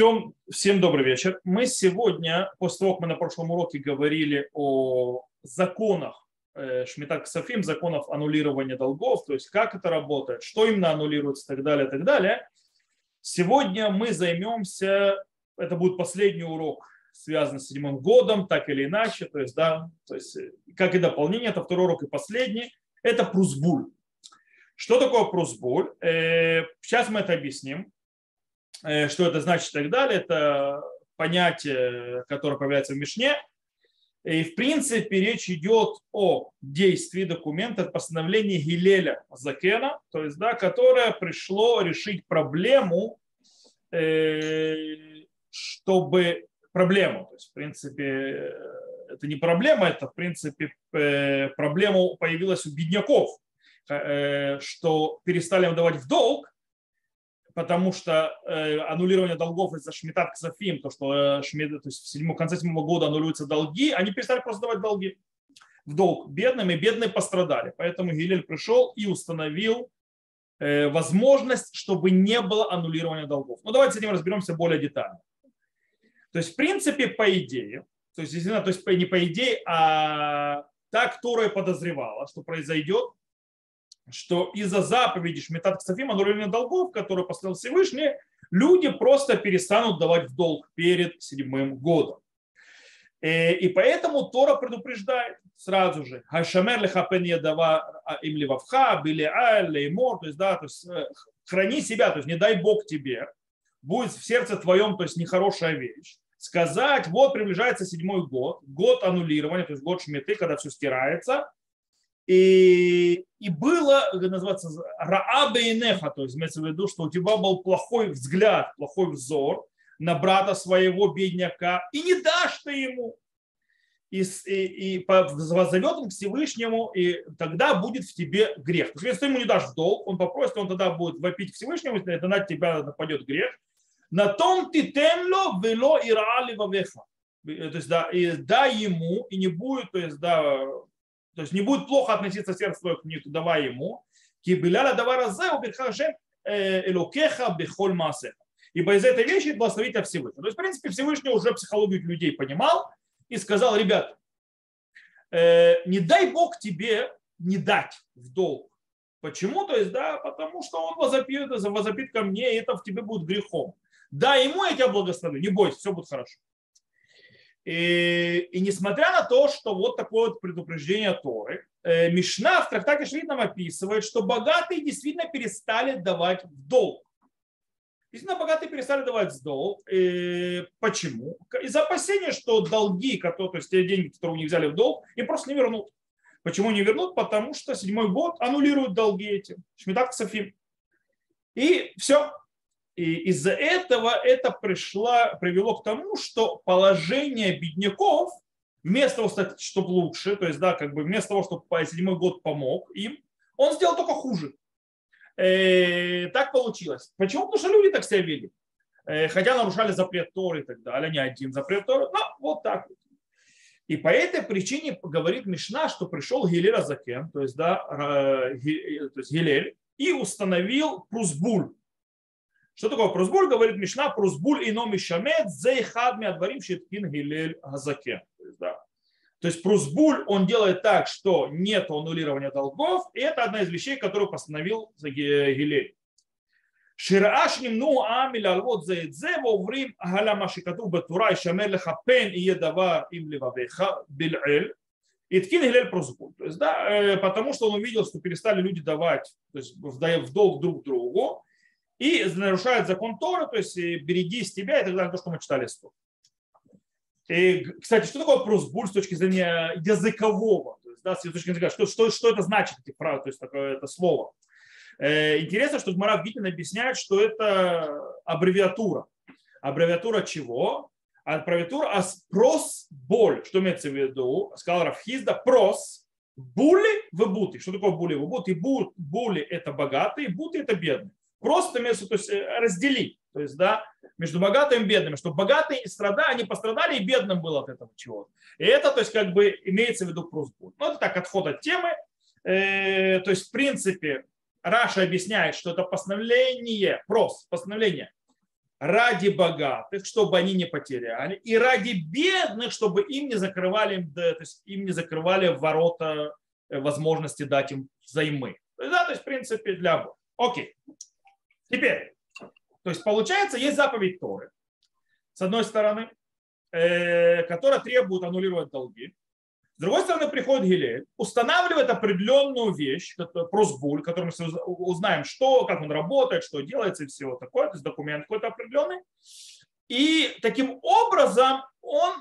Всем, всем добрый вечер. Мы сегодня, после того, как мы на прошлом уроке говорили о законах э, Шмитак Сафим, законов аннулирования долгов, то есть как это работает, что именно аннулируется и так далее, и так далее. Сегодня мы займемся, это будет последний урок, связанный с седьмым годом, так или иначе, то есть, да, то есть, как и дополнение, это второй урок и последний, это прусбуль. Что такое прусбуль? Э, сейчас мы это объясним. Э, что это значит и так далее. Это понятие, которое появляется в Мишне. И в принципе речь идет о действии документа, постановления Гилеля Закена, то есть, да, которое пришло решить проблему, э, чтобы проблему, то есть, в принципе, это не проблема, это, в принципе, э, проблема появилась у бедняков, что перестали им давать в долг, потому что э, аннулирование долгов из-за Шмитат Ксафим, то, что э, шмит, то есть в седьмом, конце седьмого года аннулируются долги, они перестали просто давать долги в долг бедным, и бедные пострадали. Поэтому Гилель пришел и установил э, возможность, чтобы не было аннулирования долгов. Ну, давайте с этим разберемся более детально. То есть, в принципе, по идее, то есть, то есть не по идее, а та, которая подозревала, что произойдет, что из-за заповеди Шмитат Ксафим, аннулирования долгов, которые поставил Всевышний, люди просто перестанут давать в долг перед седьмым годом. Э, и поэтому Тора предупреждает сразу же. Хашамер лехапен ядава а, им ливавха, били леймор, то есть, да, то есть э, храни себя, то есть не дай Бог тебе, будет в сердце твоем, то есть нехорошая вещь. Сказать, вот приближается седьмой год, год аннулирования, то есть год шметы, когда все стирается, и, и было, называется, раабе и неха, то есть имеется в виду, что у тебя был плохой взгляд, плохой взор на брата своего бедняка, и не дашь ты ему. И, и, и позовет он к Всевышнему, и тогда будет в тебе грех. То есть, если ты ему не дашь долг, он попросит, он тогда будет вопить к Всевышнему, если это на тебя нападет грех. На том ты темло вело и раали вавеха. То есть, да, и дай ему, и не будет, то есть, да, то есть не будет плохо относиться сердце твое к нему, давай ему. Кибиляля давара зе убирхашем э, элокеха бехоль масе. Ибо из этой вещи благословить о Всевышнем. То есть, в принципе, Всевышний уже психологию людей понимал и сказал, ребят, э, не дай Бог тебе не дать в долг. Почему? То есть, да, потому что он возопит, возопит ко мне, и это в тебе будет грехом. Да, ему я тебя благословлю, не бойся, все будет хорошо. И, и несмотря на то, что вот такое вот предупреждение Торы, э, Мишна в трактате Швид нам описывает, что богатые действительно перестали давать в долг. Действительно, богатые перестали давать в долг. И почему? Из-за опасения, что долги, которые, то есть те деньги, которые не взяли в долг, им просто не вернут. Почему не вернут? Потому что седьмой год аннулируют долги эти. Шмитак Софим. И все, и из-за этого это пришло, привело к тому, что положение бедняков, вместо того, чтобы лучше, то есть, да, как бы вместо того, чтобы седьмой год помог им, он сделал только хуже. И э, так получилось. Почему? Потому что люди так себя вели. Э, хотя нарушали запрет Торы и так далее, не один запрет Торы, но вот так вот. И по этой причине говорит Мишна, что пришел Гилель Азакен, то есть, да, то есть Гилель, и установил Прусбуль, что такое прусбуль? Говорит Мишна, прусбуль и номи шамет, зейхадми отварим щиткин гилель газаке. Да. То есть прусбуль, он делает так, что нет аннулирования долгов, и это одна из вещей, которую постановил Гилель. Ширааш нимну амиль алвот заидзе воврим галама шикату батура и шамер леха пен и едавар им левавеха бильэль. И ткин гилель прозбуль. То есть, да, э, потому что он увидел, что перестали люди давать то есть, в долг друг другу, и нарушает закон Тора, то есть берегись тебя и так далее, то, что мы читали с И, кстати, что такое просбуль с точки зрения языкового? То есть, да, с точки зрения что, что, что это значит, эти фразы, то есть такое это слово? Э, интересно, что Гмарав Гитин объясняет, что это аббревиатура. Аббревиатура чего? Аббревиатура а прос боль. Что имеется в виду? Сказал Рафхизда, прос, були в буты. Что такое були в буты? Були это богатые, буты это бедные. Просто между, то есть, э, разделить. То есть, да, между богатыми и бедными, чтобы богатые страдали, они пострадали, и бедным было от этого чего-то. И это, то есть, как бы имеется в виду просьбу. Ну, это так, отход от темы. Э, то есть, в принципе, Раша объясняет, что это постановление, прос, постановление, ради богатых, чтобы они не потеряли, и ради бедных, чтобы им не закрывали, то есть им не закрывали ворота э, возможности дать им займы. То есть, да, то есть в принципе для обоих. Окей. Теперь, то есть получается, есть заповедь Торы, с одной стороны, э, которая требует аннулировать долги. С другой стороны, приходит Гилель, устанавливает определенную вещь, просбуль, которую мы узнаем, что, как он работает, что делается и все такое, то есть документ какой-то определенный. И таким образом он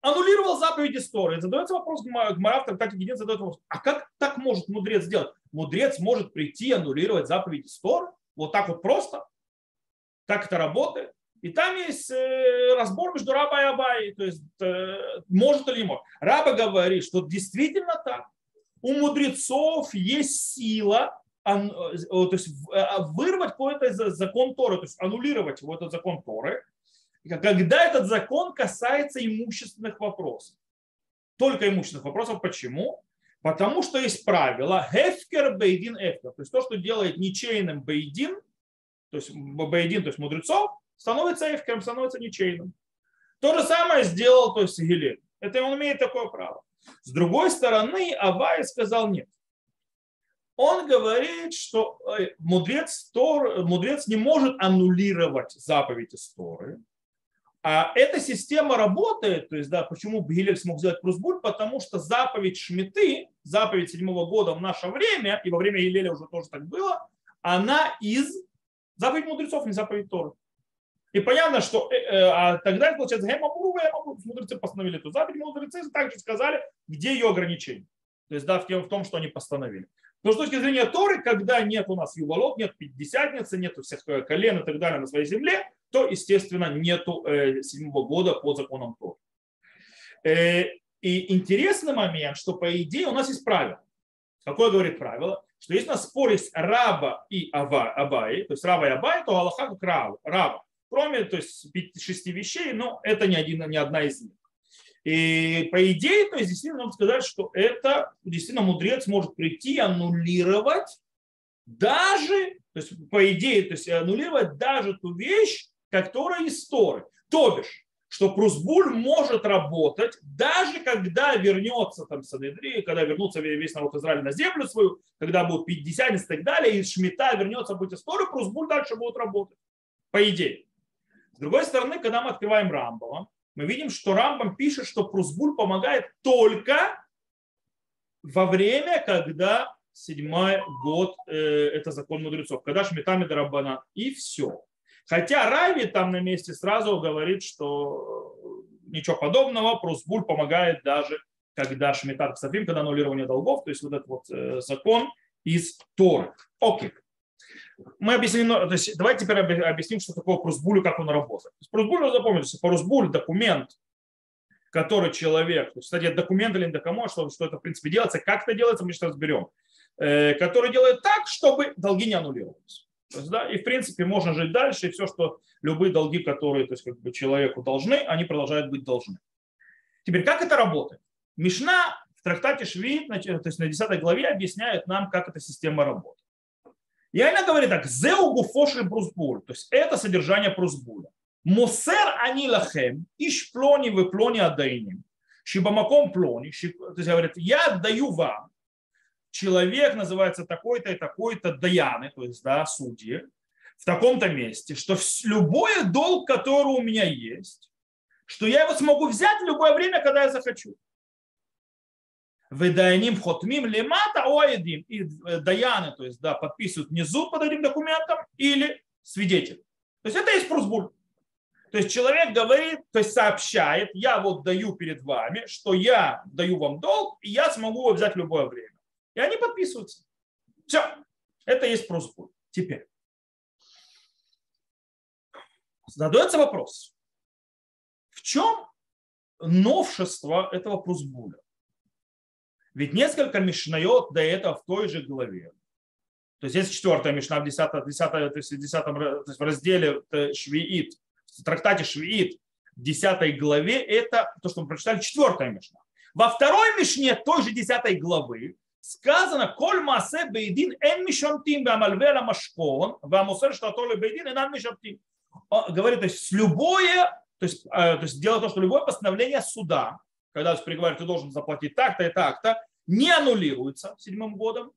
аннулировал заповедь истории. Задается вопрос Гмара, так Гедин задает вопрос, а как так может мудрец сделать? Мудрец может прийти и аннулировать заповедь истории? Вот так вот просто? Так это работает? И там есть э, разбор между Раба и Абай. То есть, э, может или не может. Раба говорит, что действительно так. У мудрецов есть сила э, то есть, вырвать какой-то закон Торы, то есть аннулировать вот этот закон Торы, когда этот закон касается имущественных вопросов. Только имущественных вопросов. Почему? Потому что есть правило Хефкер Бейдин Эфкер. То есть то, что делает ничейным Бейдин, то есть Бейдин, то есть мудрецов, становится эфкером, становится ничейным. То же самое сделал то есть Гилель. Это он имеет такое право. С другой стороны, Авай сказал нет. Он говорит, что э, мудрец, Тор, мудрец не может аннулировать заповедь из Торы. А эта система работает, то есть, да, почему Гилель смог сделать Прусбуль, потому что заповедь Шмиты, заповедь седьмого года в наше время, и во время Гилеля уже тоже так было, она из заповедь мудрецов, не заповедь Торы. И понятно, что э, э, а тогда получается гемамуру, гемамуру, мудрецы постановили эту заповедь, мудрецы также сказали, где ее ограничения. То есть да, в, в том, что они постановили. Но с точки зрения Торы, когда нет у нас юволот, нет пятидесятницы, нет всех э, колен и так далее на своей земле, то, естественно, нету э, седьмого года по законам Торы. Э, и интересный момент, что по идее у нас есть правило. Какое говорит правило? Что если у нас спор есть раба и абай, то есть раба и абай, то Аллаха как раба кроме то есть, шести вещей, но это не, один, не одна из них. И по идее, то есть действительно нужно сказать, что это действительно мудрец может прийти и аннулировать даже, то есть по идее, то есть аннулировать даже ту вещь, которая из Торы. То бишь, что Прусбуль может работать, даже когда вернется там Санедри, когда вернутся весь народ Израиля на землю свою, когда будут 50 и так далее, и Шмита вернется быть историю, Прусбуль дальше будет работать. По идее. С другой стороны, когда мы открываем Рамбова, мы видим, что Рамбам пишет, что Прусбуль помогает только во время, когда седьмой год э, это закон мудрецов, когда Шмитами Дарабана и все. Хотя Рави там на месте сразу говорит, что ничего подобного, Прусбуль помогает даже когда Шмитат Ксафим, когда аннулирование долгов, то есть вот этот вот э, закон из Торы. Окей мы объясним, то есть давайте теперь объясним, что такое прусбуль и как он работает. Прусбуль, запомните, прусбуль – документ, который человек, то есть, кстати, документ или докому, что, что это в принципе делается, как это делается, мы сейчас разберем, э, который делает так, чтобы долги не аннулировались. То есть, да, и в принципе можно жить дальше, и все, что любые долги, которые то есть, как бы человеку должны, они продолжают быть должны. Теперь, как это работает? Мишна в трактате Швид, то есть на 10 главе, объясняет нам, как эта система работает. И она говорит так, зеу гуфоши брусбуль, то есть это содержание брусбуля. Мосер они лахем, иш плони вы плони отдайним. Шибамаком плони, то есть говорит, я отдаю вам, человек называется такой-то и такой-то даяны, то есть да, судьи, в таком-то месте, что любой долг, который у меня есть, что я его смогу взять в любое время, когда я захочу. Выдаяним хотмим лемата оедим. И э, даяны, то есть да, подписывают внизу под этим документом или свидетель. То есть это есть прусбуль. То есть человек говорит, то есть сообщает, я вот даю перед вами, что я даю вам долг, и я смогу его взять в любое время. И они подписываются. Все. Это есть прусбуль. Теперь. Задается вопрос. В чем новшество этого прусбуля? Ведь несколько мишнает до этого в той же главе. То есть есть четвертая мишна в 10, 10, то есть 10 то есть в разделе Швиит, в трактате Швиит, в 10 главе, это то, что мы прочитали, четвертая мишна. Во второй мишне той же 10 главы сказано «Коль масе бейдин эн мишамтим вамальвела машкон, вамусер штатоле бейдин энан мишамтим». говорит, то есть любое, то есть, то есть дело в том, что любое постановление суда, когда приговаривают, ты должен заплатить так-то и так-то, не аннулируется седьмым годом,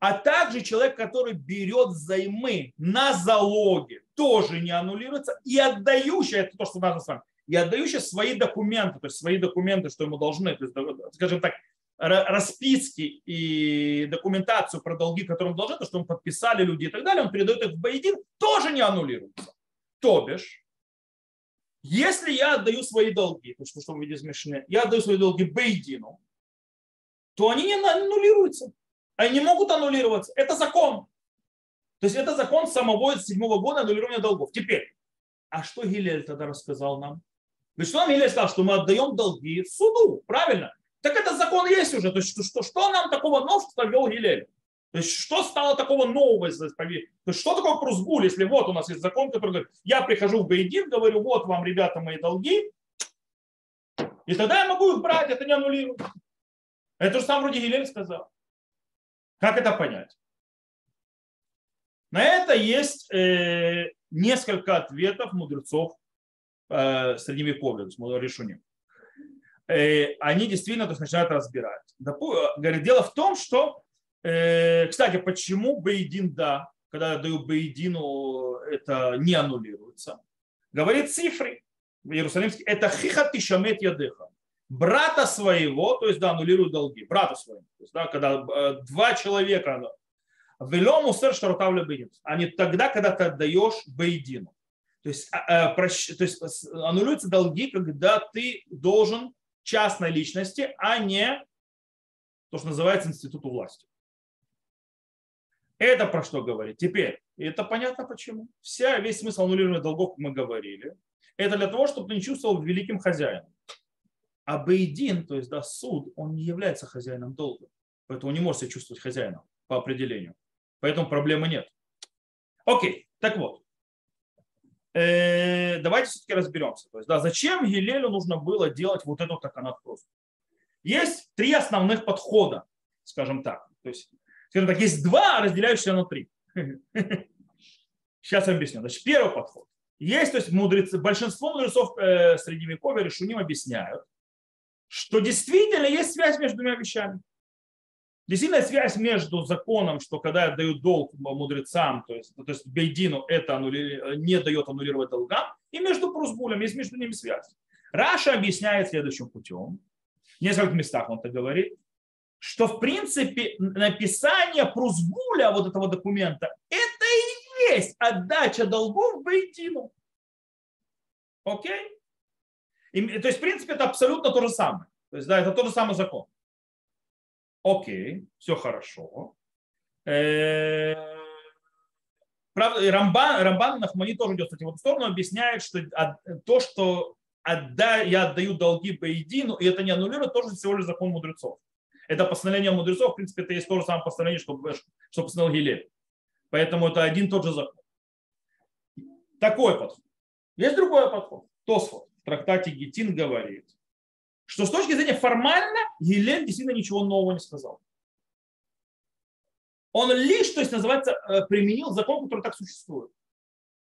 а также человек, который берет займы на залоге, тоже не аннулируется, и отдающий, это то, что надо с и отдающий свои документы, то есть свои документы, что ему должны, то есть, скажем так, расписки и документацию про долги, которые он должен, то, что он подписали люди и так далее, он передает их в Бейдин, тоже не аннулируется. То бишь, если я отдаю свои долги, то что, что вы видите смешные, я отдаю свои долги Бейдину, то они не аннулируются. Они не могут аннулироваться. Это закон. То есть это закон самого седьмого года аннулирования долгов. Теперь, а что Гилель тогда рассказал нам? Ведь что нам Гилель сказал, что мы отдаем долги суду, правильно? Так это закон есть уже. То есть что, что, что нам такого нового ввел Гилель? То есть что стало такого нового заповеди? То есть что такое прузбуль, если вот у нас есть закон, который говорит, я прихожу в Бейдин, говорю, вот вам, ребята, мои долги, и тогда я могу их брать, это не аннулируется. Это же сам вроде Гилель сказал. Как это понять? На это есть э, несколько ответов мудрецов э, средневековья. Э, они действительно то есть, начинают разбирать. Допу, говорит, дело в том, что, э, кстати, почему Бейдин да, когда я даю Бейдину, это не аннулируется. Говорит цифры иерусалимский, это хихат и шамет ядеха брата своего, то есть да, аннулируют долги, брата своего. То есть, да, когда э, два человека Велом усер штартавля бейдин. А не тогда, когда ты отдаешь бейдину. То есть, а, то есть аннулируются долги, когда ты должен частной личности, а не то, что называется институту власти. Это про что говорит? Теперь, это понятно почему. Вся, весь смысл аннулирования долгов, мы говорили, это для того, чтобы ты не чувствовал великим хозяином. А Бейдин, то есть да, суд, он не является хозяином долга. Поэтому не может себя чувствовать хозяином по определению. Поэтому проблемы нет. Окей, так вот. Э, давайте все-таки разберемся. То есть, да, зачем Гилелю нужно было делать вот эту таканат просто? Есть три основных подхода, скажем так. То есть, скажем так, есть два, разделяющиеся на три. Сейчас объясню. Значит, первый подход. Есть, то есть мудрецы, большинство мудрецов э, средневековья решуним объясняют, что действительно есть связь между двумя вещами. Действительно связь между законом, что когда дают долг мудрецам, то есть, то есть Бейдину это аннули, не дает аннулировать долгам, и между Прусбулем есть между ними связь. Раша объясняет следующим путем. В нескольких местах он это говорит, что в принципе написание Прусбуля вот этого документа это и есть отдача долгов Бейдину. Окей? И, то есть, в принципе, это абсолютно то же самое. То есть, да, это тот же самый закон. Окей, все хорошо. Э, правда, Рамбан, Рамбан Нахмани тоже идет, кстати, в эту сторону, объясняет, что то, что отда, я отдаю долги Бейдину, и это не аннулирует, тоже всего лишь закон мудрецов. Это постановление мудрецов, в принципе, это есть то же самое постановление, что, что постановил Гилель. Поэтому это один тот же закон. Такой подход. Есть другой подход. Тосфот трактате Гетин говорит, что с точки зрения формально Гилель действительно ничего нового не сказал. Он лишь, то есть называется, э, применил закон, который так существует.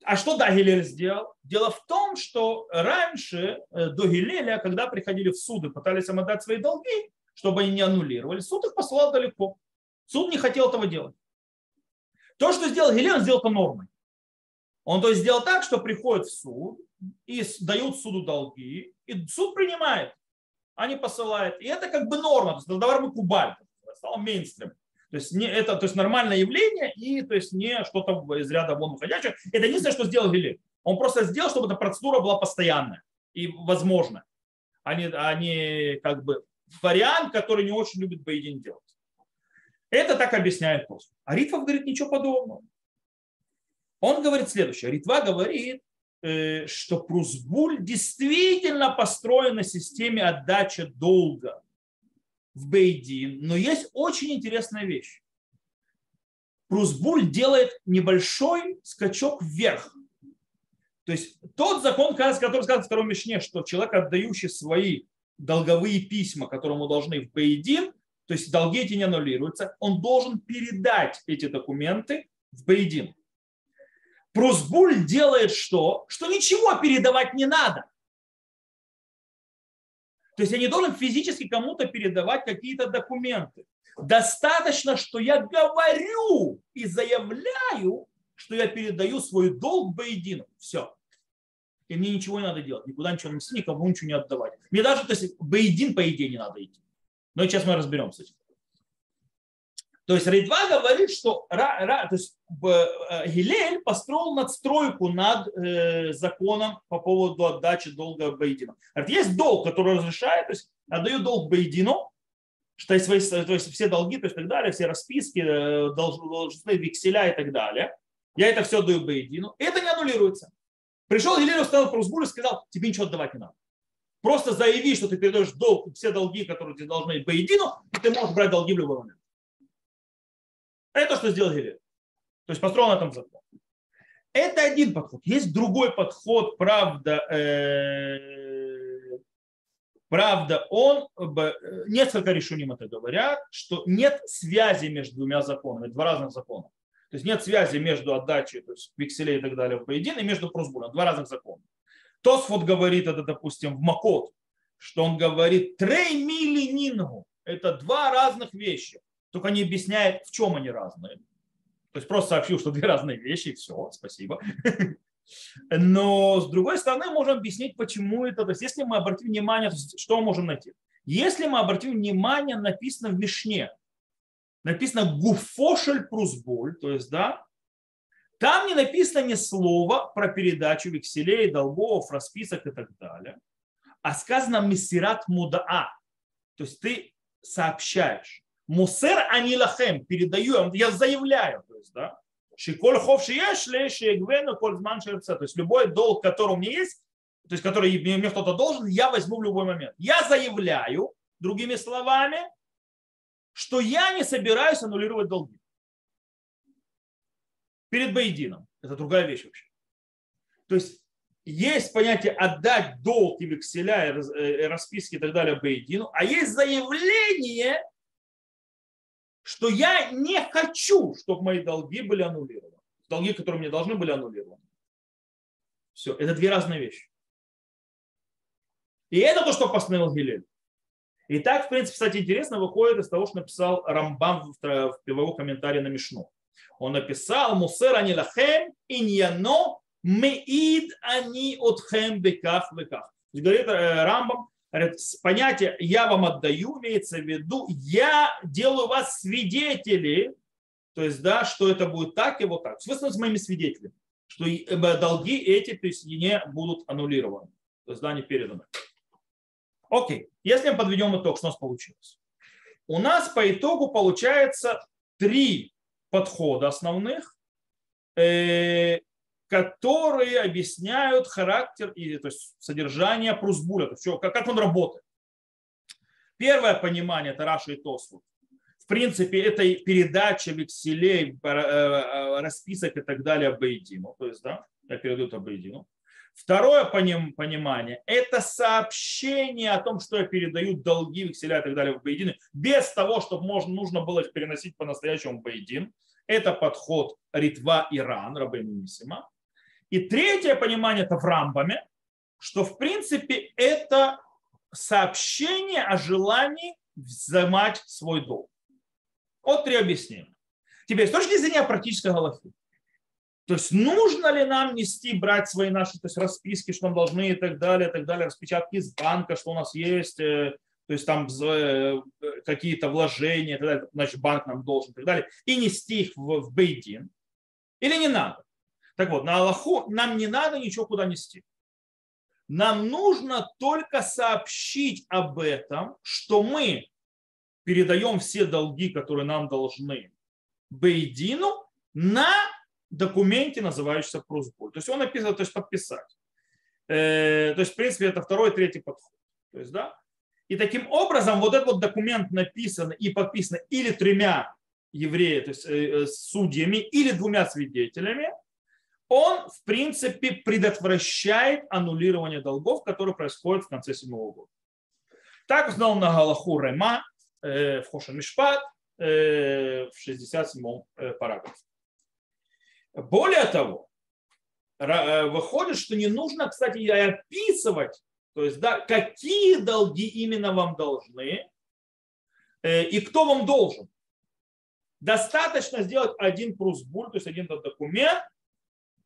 А что да, Гилель сделал? Дело в том, что раньше, э, до Гилеля, когда приходили в суд и пытались им отдать свои долги, чтобы они не аннулировали, суд их послал далеко. Суд не хотел этого делать. То, что сделал Гилель, он сделал по нормой. Он то есть сделал так, что приходит в суд и дают суду долги, и суд принимает, не посылает. И это как бы норма, то есть договор Кубаль, стал мейнстрим. То есть, не, это то есть нормальное явление и то есть не что-то из ряда вон выходящее. Это единственное, что сделал Гилель. Он просто сделал, чтобы эта процедура была постоянная и возможная, а не, а не как бы вариант, который не очень любит Бейдин делать. Это так объясняет просто. А Ритвов говорит ничего подобного. Он говорит следующее. Ритва говорит, что Прусбуль действительно построен на системе отдачи долга в Бейдин. Но есть очень интересная вещь. Прусбуль делает небольшой скачок вверх. То есть тот закон, который сказан в втором Мишне, что человек, отдающий свои долговые письма, которому должны в Бейдин, то есть долги эти не аннулируются, он должен передать эти документы в Бейдин. Прусбуль делает что? Что ничего передавать не надо. То есть я не должен физически кому-то передавать какие-то документы. Достаточно, что я говорю и заявляю, что я передаю свой долг Баедину. Все. И мне ничего не надо делать, никуда ничего не нести, никому ничего не отдавать. Мне даже, то есть, Баедин, по идее, не надо идти. Но сейчас мы разберемся с этим. То есть Рейдва говорит, что то есть, э, Гилель построил надстройку над э, законом по поводу отдачи долга Бейдину. Есть долг, который разрешает, то есть отдаю долг Бейдину, что есть, то есть все долги, то есть так далее, все расписки, э, должностные векселя и так далее. Я это все даю Бейдину, это не аннулируется. Пришел Гилель, установил Прусбур и сказал, тебе ничего отдавать не надо. Просто заяви, что ты передаешь долг, все долги, которые тебе должны Бейдину, и ты можешь брать долги в любой момент. Это что сделал Гилель. То есть построил на этом закон. Это один подход. Есть другой подход, правда, э, правда, он, э, несколько решений это говорят, что нет связи между двумя законами, два разных закона. То есть нет связи между отдачей то есть векселей и так далее в поедин и между прозбулом. Два разных закона. Тосфот говорит это, допустим, в Макот, что он говорит трей мили нингу. Это два разных вещи только не объясняет, в чем они разные. То есть просто сообщил, что две разные вещи, и все, спасибо. Но с другой стороны, можем объяснить, почему это. То есть, если мы обратим внимание, что можем найти? Если мы обратим внимание, написано в Мишне, написано гуфошель прусболь, то есть, да, там не написано ни слова про передачу векселей, долгов, расписок и так далее, а сказано мессират мудаа, то есть ты сообщаешь. Мусер анилахем, передаю, я заявляю, то есть, да, Шиколь хов шиешли, шиегвену, коль зман шерце. То есть любой долг, который у меня есть, то есть который мне кто-то должен, я возьму в любой момент. Я заявляю, другими словами, что я не собираюсь аннулировать долги. Перед Бейдином. Это другая вещь вообще. То есть есть понятие отдать долг и векселя, и э, расписки и так далее Бейдину, а есть заявление, что я не хочу, чтобы мои долги были аннулированы. Долги, которые мне должны были аннулированы. Все, это две разные вещи. И это то, что постановил Гилель. И так, в принципе, кстати, интересно выходит из того, что написал Рамбам в его комментарии на Мишну. Он написал «Мусер ани лахем иньяно меид ани отхем беках веках». Говорит э, Рамбам, понятие «я вам отдаю» имеется в виду «я делаю вас свидетели», то есть, да, что это будет так и вот так. Вы становитесь моими свидетелями, что э, долги эти то есть, не будут аннулированы. То есть, да, не переданы. Окей, если мы подведем итог, что у нас получилось? У нас по итогу получается три подхода основных, э, которые объясняют характер и то есть содержание прусбуля, то есть как, как он работает. Первое понимание это Раша и Тосфу. В принципе, это передача векселей, э, э, расписок и так далее Бейдину. То есть, да, я передаю это Бейдину. Второе понимание – это сообщение о том, что я передаю долги, векселя и так далее в Бейдин, без того, чтобы можно, нужно было их переносить по-настоящему в Бейдин. Это подход Ритва Иран, Рабейну Мисима. И третье понимание это в Рамбаме, что в принципе это сообщение о желании взимать свой долг. Вот три объяснения. Теперь, с точки зрения практической галахи, то есть нужно ли нам нести, брать свои наши то есть расписки, что нам должны и так далее, и так далее, распечатки из банка, что у нас есть, э, то есть там э, какие-то вложения, и так далее, значит банк нам должен и так далее, и нести их в, в Бейдин, или не надо? Так вот, на Аллаху нам не надо ничего куда нести. Нам нужно только сообщить об этом, что мы передаем все долги, которые нам должны Бейдину, на документе, называющемся прусболь. То есть он написан, то есть подписать. Э, то есть, в принципе, это второй, третий подход. То есть, да? И таким образом вот этот вот документ написан и подписан или тремя евреями, то есть э, судьями, или двумя свидетелями, он, в принципе, предотвращает аннулирование долгов, которые происходят в конце седьмого года. Так узнал на Галаху Рема э, в Хошен Мишпат э, в 67-м э, параграфе. Более того, э, выходит, что не нужно, кстати, и описывать, то есть, да, какие долги именно вам должны э, и кто вам должен. Достаточно сделать один прусбуль, то есть один документ,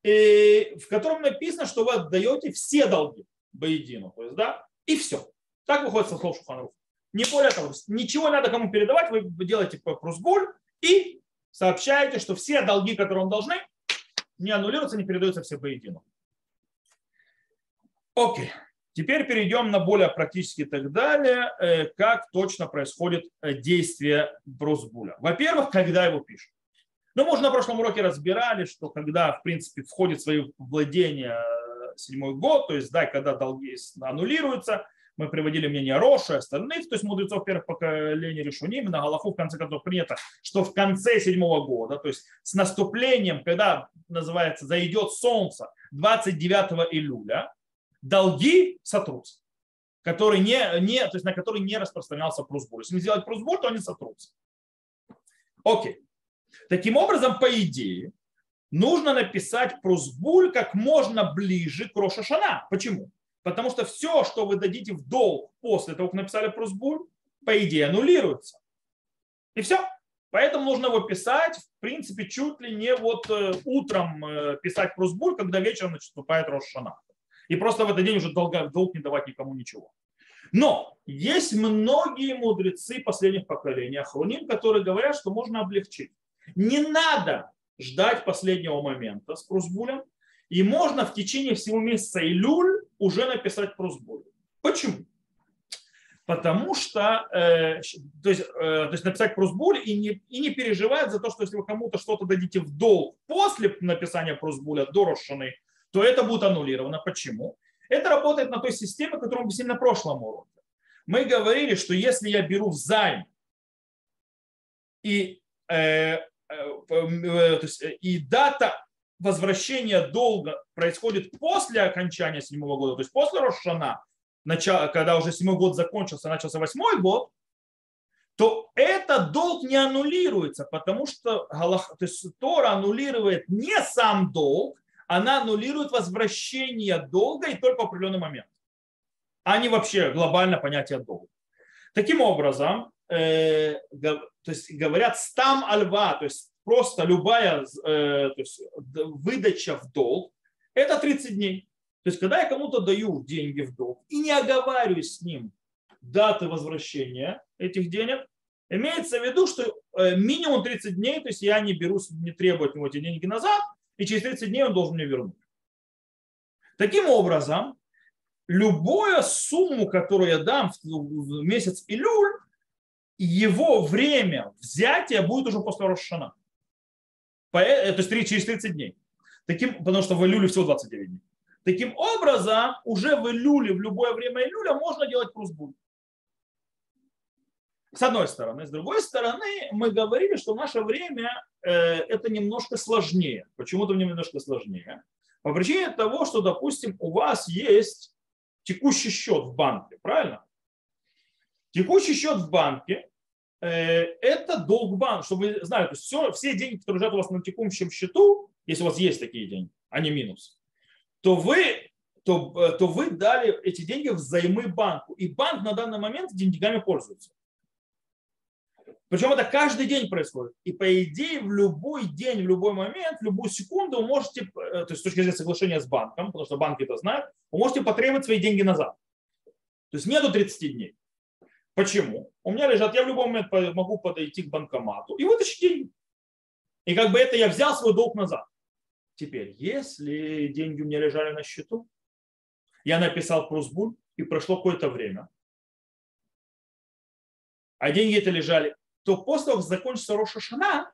в котором написано, что вы отдаете все долги Баедину. То есть, да, и все. Так выходит со слов Шуханрух. Не более того, ничего не надо кому передавать, вы делаете прусбуль и сообщаете, что все долги, которые вам должны, не аннулируются, не передаются все Баедину. Окей. Теперь перейдем на более практически и так далее, э, как точно происходит э, действие брусбуля. Во-первых, когда его пишут. Ну, мы уже на прошлом уроке разбирали, что когда, в принципе, входит в свои владения э, седьмой год, то есть, да, когда долги аннулируются, мы приводили мнение Роши остальных, то есть мудрецов первых поколений Решуним, на Галаху, в конце концов, принято, что в конце седьмого года, то есть с наступлением, когда, называется, зайдет солнце 29 июля, долги сотрутся, которые не, не, то есть на которые не распространялся прусбур. Если не сделать прусбур, то они сотрутся. Окей. Таким образом, по идее, нужно написать прусбуль как можно ближе к Рошашана. Почему? Потому что все, что вы дадите в долг после того, как написали прусбуль, по идее аннулируется. И все. Поэтому нужно его писать, в принципе, чуть ли не вот э, утром э, писать прусбуль, когда вечером наступает Рошашана. И просто в этот день уже долг, долг не давать никому ничего. Но есть многие мудрецы последних поколений, Ахруним, которые говорят, что можно облегчить. Не надо ждать последнего момента с Прусбулем, и можно в течение всего месяца Илюль уже написать Прусбуль. Почему? Потому что, э, то, есть, э, то есть написать Прусбуль и не, и не переживать за то, что если вы кому-то что-то дадите в долг после написания Прусбуля до Рошаны, то это будет аннулировано. Почему? Это работает на той системе, которую мы объяснили на прошлом уроке. Мы говорили, что если я беру в займ и э, Э, э, э, и дата возвращения долга происходит после окончания седьмого года, то есть после Рошана, когда уже седьмой год закончился, начался восьмой год, то этот долг не аннулируется, потому что то есть Тора аннулирует не сам долг, она аннулирует возвращение долга и только в определенный момент, а не вообще глобальное понятие долга. Таким образом, то есть говорят стам альва, то есть просто любая э, то есть, выдача в долг, это 30 дней. То есть, когда я кому-то даю деньги в долг и не оговариваюсь с ним даты возвращения этих денег, имеется в виду, что э, минимум 30 дней, то есть я не беру, не требую от него эти деньги назад, и через 30 дней он должен мне вернуть. Таким образом, любую сумму, которую я дам в месяц Илюль, его время взятия будет уже после Рошана. Э, то есть через 30 дней. Таким, потому что в Илюле всего 29 дней. Таким образом, уже в Илюле, в любое время Илюля можно делать прусбуль. С одной стороны. С другой стороны, мы говорили, что наше время э, это немножко сложнее. Почему-то немножко сложнее. По причине того, что, допустим, у вас есть текущий счет в банке, правильно? Текущий счет в банке э, – это долг банка, чтобы вы знали, то есть все, все деньги, которые лежат у вас на текущем счету, если у вас есть такие деньги, а не минус, то вы, то, э, то вы дали эти деньги взаймы банку. И банк на данный момент деньгами пользуется. Причем это каждый день происходит. И по идее в любой день, в любой момент, в любую секунду вы можете, э, то есть с точки зрения соглашения с банком, потому что банки это знают, вы можете потребовать свои деньги назад. То есть нету 30 дней. Почему? У меня лежат, я в любой момент могу подойти к банкомату и вытащить деньги. И как бы это я взял свой долг назад. Теперь, если деньги у меня лежали на счету, я написал просьбу, и прошло какое-то время, а деньги это лежали то после того, как закончится Рошашана,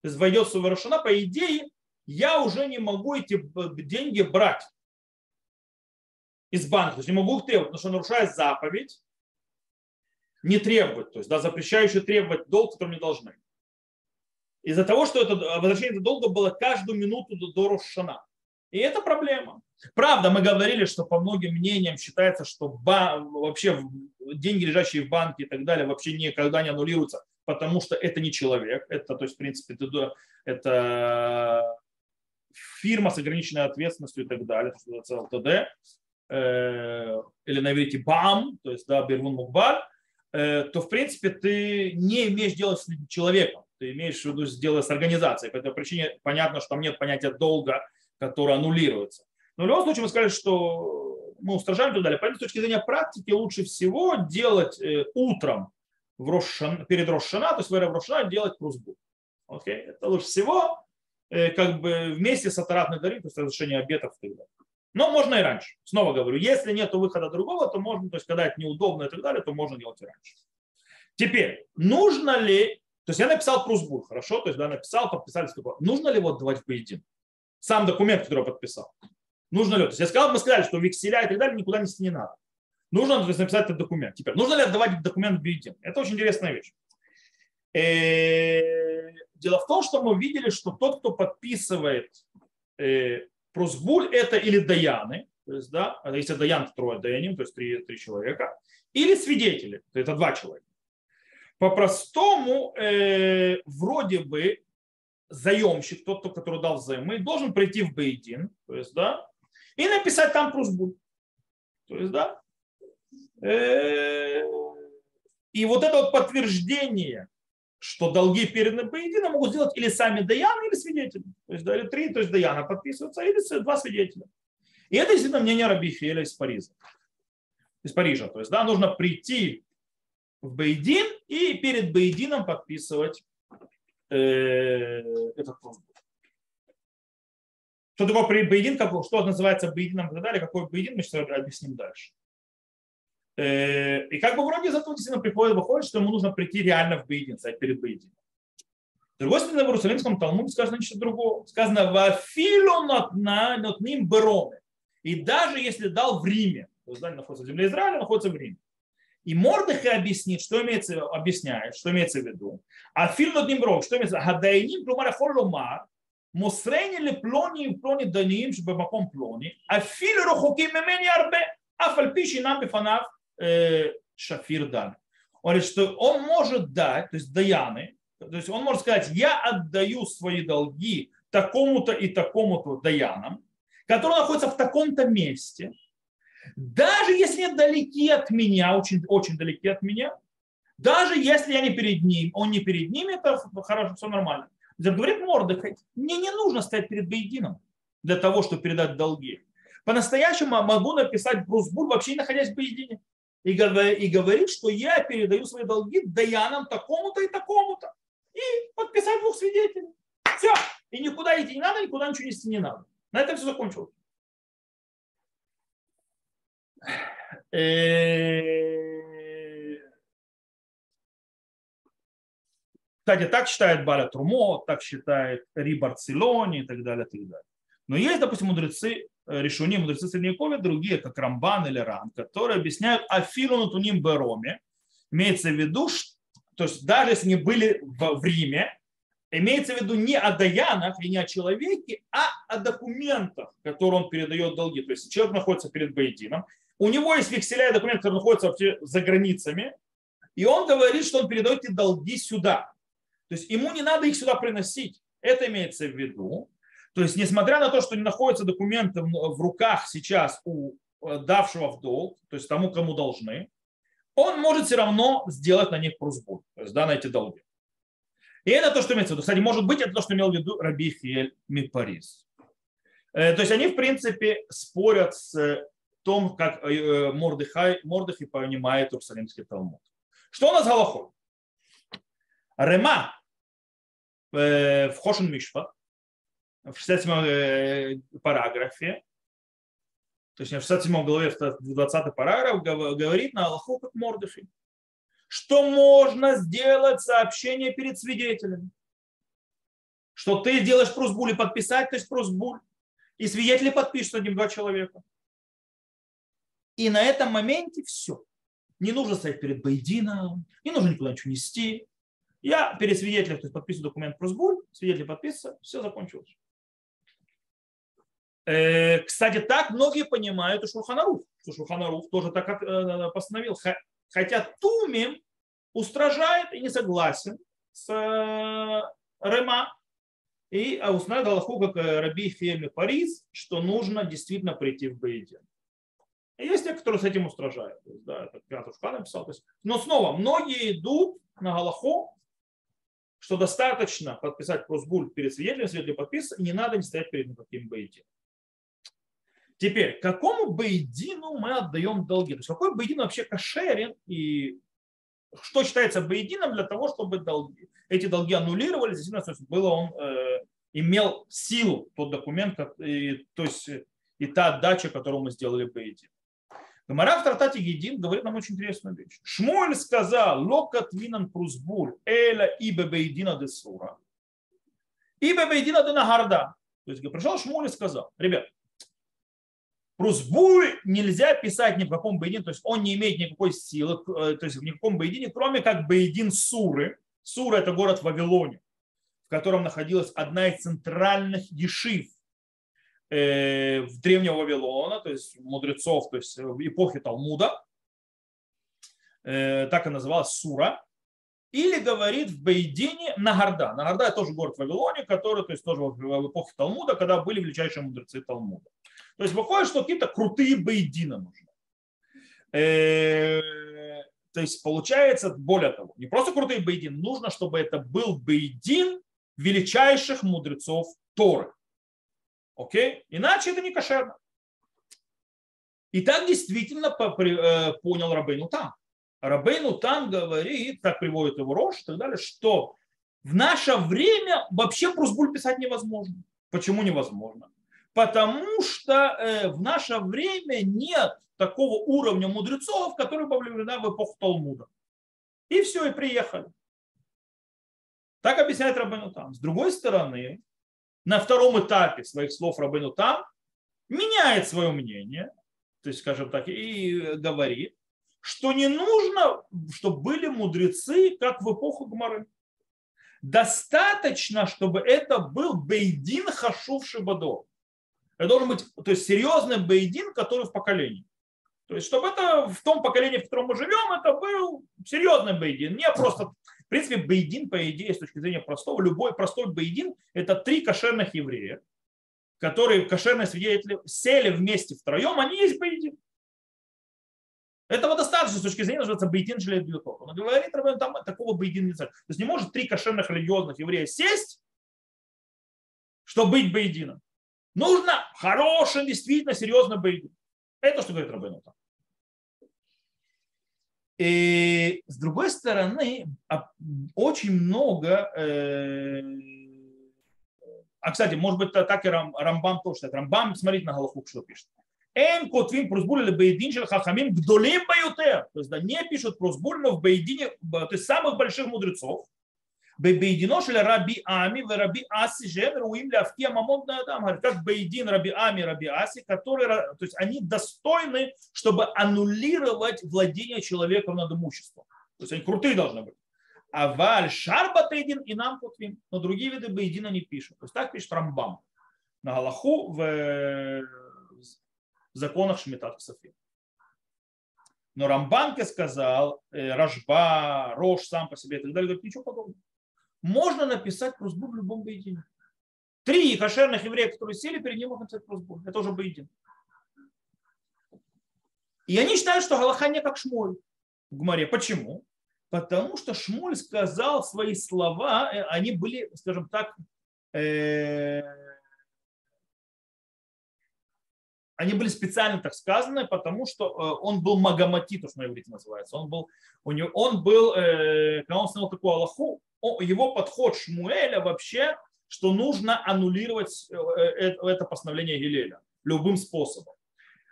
то есть войдет в Рошана, по идее, я уже не могу эти деньги брать из банка. То есть не могу их требовать, потому что нарушает заповедь, не требовать, то есть да, запрещающую требовать долг, который мне должны. Из-за того, что это, возвращение этого долга было каждую минуту до, Рошана. И это проблема. Правда, мы говорили, что по многим мнениям считается, что ба- вообще деньги, лежащие в банке и так далее, вообще никогда не аннулируются потому что это не человек, это, то есть, в принципе, это, это фирма с ограниченной ответственностью и так далее, ЛТД, э, или на иврите БАМ, то есть да, Бервун Мукбаль, э, то в принципе ты не имеешь делать с человеком, ты имеешь в виду сделать с организацией. По этой причине понятно, что там нет понятия долга, которое аннулируется. Но в любом случае мы сказали, что мы устражаем и так далее. Поэтому с точки зрения практики лучше всего делать э, утром в Рошан, перед Рошана, то есть в Рошана делать прузбу. Окей? Это лучше всего э, как бы вместе с Атаратной Дарим, то есть разрешение обетов и так далее. Но можно и раньше. Снова говорю, если нет выхода другого, то можно, то есть когда это неудобно и так далее, то можно делать и раньше. Теперь, нужно ли, то есть я написал прузбу, хорошо, то есть да, написал, подписали, нужно ли вот давать в поедин? Сам документ, который я подписал. Нужно ли? То есть я сказал, мы сказали, что векселя и так далее никуда нести не надо. Нужно то есть, написать этот документ. Теперь, нужно ли отдавать документ в бюллетень? Это очень интересная вещь. Э, дело в том, что мы видели, что тот, кто подписывает просбуль, это или даяны, то есть, да, если даян, трое даяним, то есть три, три человека, или свидетели, то это два человека. По-простому, э, вроде бы, заемщик, тот, который дал взаймы, должен прийти в Бейдин, то есть, да, и написать там просбуль. То есть, да. Э, и вот это вот подтверждение что долги переданы поедино могут сделать или сами Даяны, или свидетели. То есть, да, или три, то есть Даяна подписываются, или два свидетеля. И это действительно мнение Раби Феля из Парижа. Из Парижа. То есть, да, нужно прийти в Бейдин и перед Бейдином подписывать э, этот просьбу. Что такое Бейдин, как, что называется Бейдином и так далее, какой Бейдин, мы сейчас объясним дальше. Э, и как бы вроде из этого действительно приходит, выходит, что ему нужно прийти реально в Бейдин, стать перед Бейдином. С другой стороны, в Иерусалимском Талмуде сказано нечто другое. Сказано «Вафилу нот ним бероме». И даже если дал в Риме, то здание находится в земле Израиля, находится в Риме. И Мордыхай объяснит, что имеется, объясняет, что имеется в виду. А фильм над ним брок, что имеется? Гадайним, клумара холломар, мусрени ли плони, плони даниим, чтобы плони, а фильм рухуки мемени арбе, а фальпиши нам бифанав Э, Шафир дан. Он говорит, что он может дать, то есть Даяны, то есть он может сказать, я отдаю свои долги такому-то и такому-то Даянам, которые находятся в таком-то месте, даже если далеки от меня, очень, очень далеки от меня, даже если я не перед ним, он не перед ними, это хорошо, все нормально. Говорит Мордыхай, мне не нужно стоять перед Бейдином для того, чтобы передать долги. По-настоящему могу написать Брусбур, вообще не находясь в Бейдине и, и говорит, что я передаю свои долги даянам такому-то и такому-то. И подписать двух свидетелей. Все. И никуда идти не надо, никуда ничего нести не надо. На этом все закончилось. Э, кстати, так считает Баля Трумо, так считает Ри Барцелони и так далее, и так далее. Но есть, допустим, мудрецы, решуни, мудрецы Средневековья, другие, как Рамбан или Ран, которые объясняют афилу натуним бероме. Имеется в виду, что, то есть даже если они были в, в Риме, имеется в виду не о даянах и не о человеке, а о документах, которые он передает долги. То есть человек находится перед Бейдином, у него есть векселя и документы, которые находятся вообще за границами, и он говорит, что он передает эти долги сюда. То есть ему не надо их сюда приносить. Это имеется в виду. То есть, несмотря на то, что не находятся документы в руках сейчас у э, давшего в долг, то есть тому, кому должны, он может все равно сделать на них прусбу, то есть да, на эти долги. И это то, что имеется в виду. Кстати, может быть, это то, что имел в виду Раби Хиель Мипарис. Э, то есть они, в принципе, спорят с том, как э, Мордыхай, Мордыхи понимает Иерусалимский Талмуд. Что у нас Галахой? Рема в Хошен Мишпах в 67 э, параграфе, точнее в 67 главе, в 20 параграф говорит на Аллаху как Мордыхи, что можно сделать сообщение перед свидетелями. Что ты делаешь просьбу или подписать, то есть просьбу, и свидетели подпишут одним два человека. И на этом моменте все. Не нужно стоять перед Байдином, не нужно никуда ничего нести. Я перед свидетелем, то есть подписываю документ про сбуль, свидетель все закончилось. Э, кстати, так многие понимают и Шурханарух, что Шурханарух тоже так э, постановил. Хотя Тумим устражает и не согласен с э, Рема. И а узнали Галаху, как Раби Феми Парис, что нужно действительно прийти в Бейдин. Есть те, которые с этим устражают. Да, это Пятушка написал. Но снова, многие идут на Галаху, что достаточно подписать просбуль перед свидетелем, свидетель подписывается, и не надо не стоять перед никаким Бейдином. Теперь, какому бейдину мы отдаем долги? То есть какой бейдин вообще кошерен и что считается бейдином для того, чтобы долги, эти долги аннулировались, действительно, то есть было он э, имел силу тот документ, как, и, то есть и та отдача, которую мы сделали бейдин. Гамара в Тратате Гедин говорит нам очень интересную вещь. Шмуэль сказал, локат винан прузбуль, эля ибе бейдина де сура, ибе бейдина де нагарда. То есть пришел Шмуэль и сказал, ребят, Прусбуль нельзя писать ни в каком бейдине, то есть он не имеет никакой силы, э, то есть в никаком бейдине, кроме как бейдин Суры. Сура – это город в Вавилоне, в котором находилась одна из центральных ешив э, в древнего Вавилона, то есть мудрецов, то есть в эпохе Талмуда. Э, так и называлась Сура. Или говорит в Бейдине Нагарда. Нагарда – это тоже город в Вавилоне, который, то есть тоже в эпохе Талмуда, когда были величайшие мудрецы Талмуда. То есть выходит, что какие-то крутые бейдины нужны. Э, то есть получается, более того, не просто крутые бейдин, нужно, чтобы это был бейдин величайших мудрецов Торы. Окей? Иначе это не кошерно. И так действительно э, понял Рабейну там. Рабейну там говорит, так приводит его Рош и так далее, что в наше время вообще прусбуль писать невозможно. Почему невозможно? Потому что э, в наше время нет такого уровня мудрецов, которые были в эпоху Талмуда. И все, и приехали. Так объясняет Рабыну Там. С другой стороны, на втором этапе своих слов Рабыну Там меняет свое мнение, то есть, скажем так, и говорит, что не нужно, чтобы были мудрецы, как в эпоху Гмары. Достаточно, чтобы это был Бейдин Хашув Шибадо. Это должен быть то есть, серьезный бейдин, который в поколении. То есть, чтобы это в том поколении, в котором мы живем, это был серьезный бейдин. Не просто, в принципе, бейдин, по идее, с точки зрения простого, любой простой бейдин – это три кошерных еврея, которые кошерные свидетели сели вместе втроем, они есть бейдин. Этого достаточно с точки зрения, называется бейдин железобетон. Он говорит, там такого бейдина не То есть не может три кошерных религиозных еврея сесть, чтобы быть бейдином. Нужно хороший, действительно серьезный боевик. Это что говорит Рабейнута. И с другой стороны, а, очень много, э, а кстати, может быть, так и Рамбам тоже считает. Рамбам, смотрите на Галахук, что пишет. Эн котвим прозбулили бейдин шел хахамим гдолим баютер. То есть да, не пишут прозбулину в бейдине, то есть самых больших мудрецов. Бейдино шли Раби Ами в Раби Аси Жен Руим Лявки Амамон Адам. Говорит, как Бейдин Раби Ами Раби Аси, которые, то есть они достойны, чтобы аннулировать владение человеком над имуществом. То есть они крутые должны быть. А валь шарба тейдин и нам кутвим. Но другие виды бейдина не пишут. То есть так пишет Рамбам на Галаху в законах Шмитат Ксафим. Но Рамбанке сказал, э, Рашба, Рош сам по себе и так далее, говорит, ничего подобного можно написать просьбу в любом бейдине. Три кошерных еврея, которые сели, перед ним можно написать просьбу. Это уже бейдин. И они считают, что Галаха не как Шмоль в Гмаре. Почему? Потому что Шмуль сказал свои слова, э, они были, скажем так, э, они были специально так сказаны, потому что э, он был магомати, то, что на иврите называется. Он был, у него, он был, когда он снял такую Аллаху, его подход Шмуэля вообще, что нужно аннулировать э, э, это постановление Гилеля любым способом.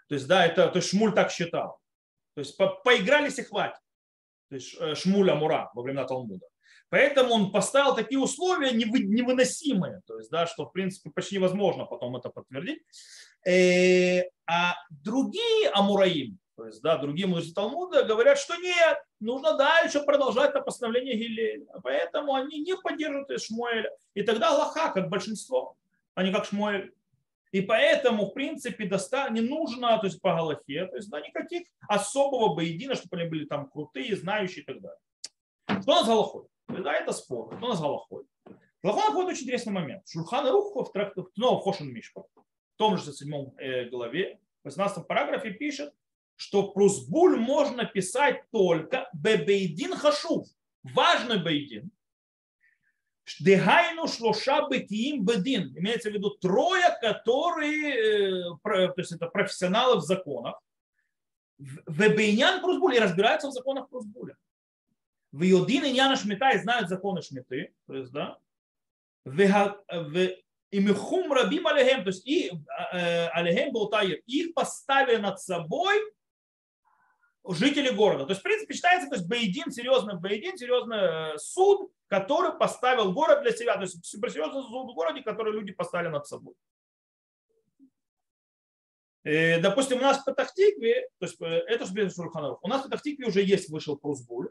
То есть, да, это, то есть Шмуль так считал. То есть по, поигрались и хватит. То есть э, Шмуль Амура во времена Талмуда. Поэтому он поставил такие условия невыносимые, то есть, да, что в принципе почти невозможно потом это подтвердить. А другие Амураим, то есть, да, другие мудрецы Талмуда говорят, что нет, нужно дальше продолжать на постановление Гилеля. Поэтому они не поддерживают Шмуэля. И тогда Аллаха, как большинство, а не как Шмуэль. И поэтому, в принципе, доста... не нужно, то есть по Галахе, то есть да, никаких особого боедина, чтобы они были там крутые, знающие и так далее. Что у нас Галахой? Да, это спор. Что у нас Галахой? Шулхан вот очень интересный момент. Шульхан Руху в трактове, снова в Хошин Мишпа, в том же седьмом э, главе, в 18 параграфе пишет, что прусбуль можно писать только бебейдин хашув, важный бейдин, Дегайну шлоша бетиим бедин. Имеется в виду трое, которые, э, то есть это профессионалы в законах. Вебейнян прусбуль и разбираются в законах прусбуля. В Йодин и Яна Шмита и знают законы Шмиты. То есть, да. И михум рабим алехем, то есть и э, алехем болтаир, их поставили над собой жители города. То есть, в принципе, считается, то есть Бейдин, серьезный Бейдин, серьезный э, суд, который поставил город для себя. То есть, суперсерьезный суд в городе, который люди поставили над собой. И, э, допустим, у нас в Патахтикве, то есть это же Шурханов, у нас в Патахтикве уже есть вышел Прусбуль.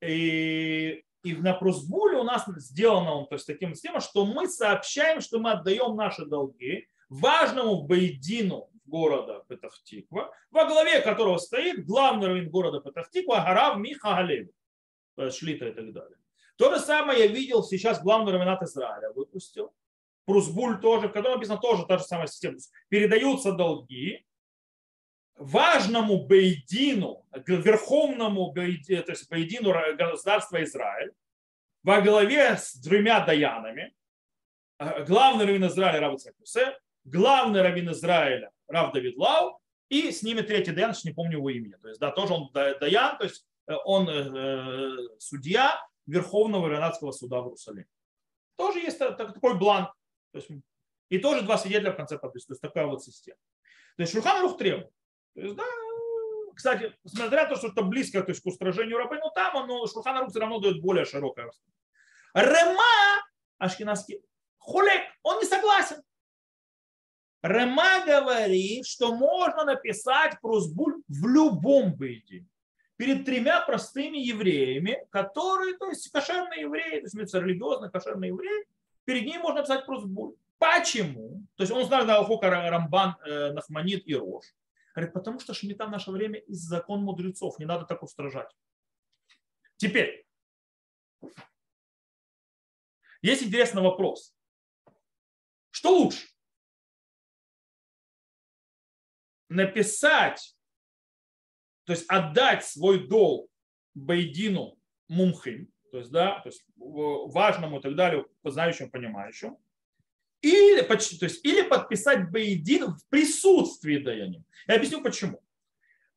И и на Прусбуле у нас сделано он то есть, таким системой, что мы сообщаем, что мы отдаем наши долги важному Бейдину города Петахтиква, во главе которого стоит главный раввин города Петахтиква Гарав Миха Галев, Шлита и так далее. То же самое я видел сейчас главный раввинат Израиля выпустил. Прусбуль тоже, в котором написано тоже та же самая система. Передаются долги, важному Бейдину, верховному Бейдину, то есть Бейдину государства Израиль, во главе с двумя даянами, э, главный раввин Израиля Цакусе, главный раввин Израиля Рав Давид Лау, и с ними третий даян, не помню его имени. То есть, да, тоже он даян, то есть э, он э, судья Верховного Равенатского суда в Иерусалиме. Тоже есть такой бланк. То есть, и тоже два свидетеля в конце подписи. То есть такая вот система. То есть Шурхан Рух требует. То есть, да, кстати, несмотря на то, что это близко то есть, к устражению рабы, но там но Шурхан Рух все равно дает более широкое Рема Ашкинаски Хулек, он не согласен. Рема говорит, что можно написать прусбуль в любом бейде. Перед тремя простыми евреями, которые, то есть кошерные евреи, то есть религиозные кошерные евреи, перед ними можно написать прусбуль. Почему? То есть он знает Алхока Рамбан, э, Нахманит и Рош. Говорит, потому что шмита в наше время из закон мудрецов. Не надо так устражать. Теперь, есть интересный вопрос. Что лучше? Написать, то есть отдать свой долг Байдину Мумхим, то есть, да, то есть важному и так далее, знающему, понимающему, или, то есть, или подписать Бейдин в присутствии Даяним. Я объясню почему.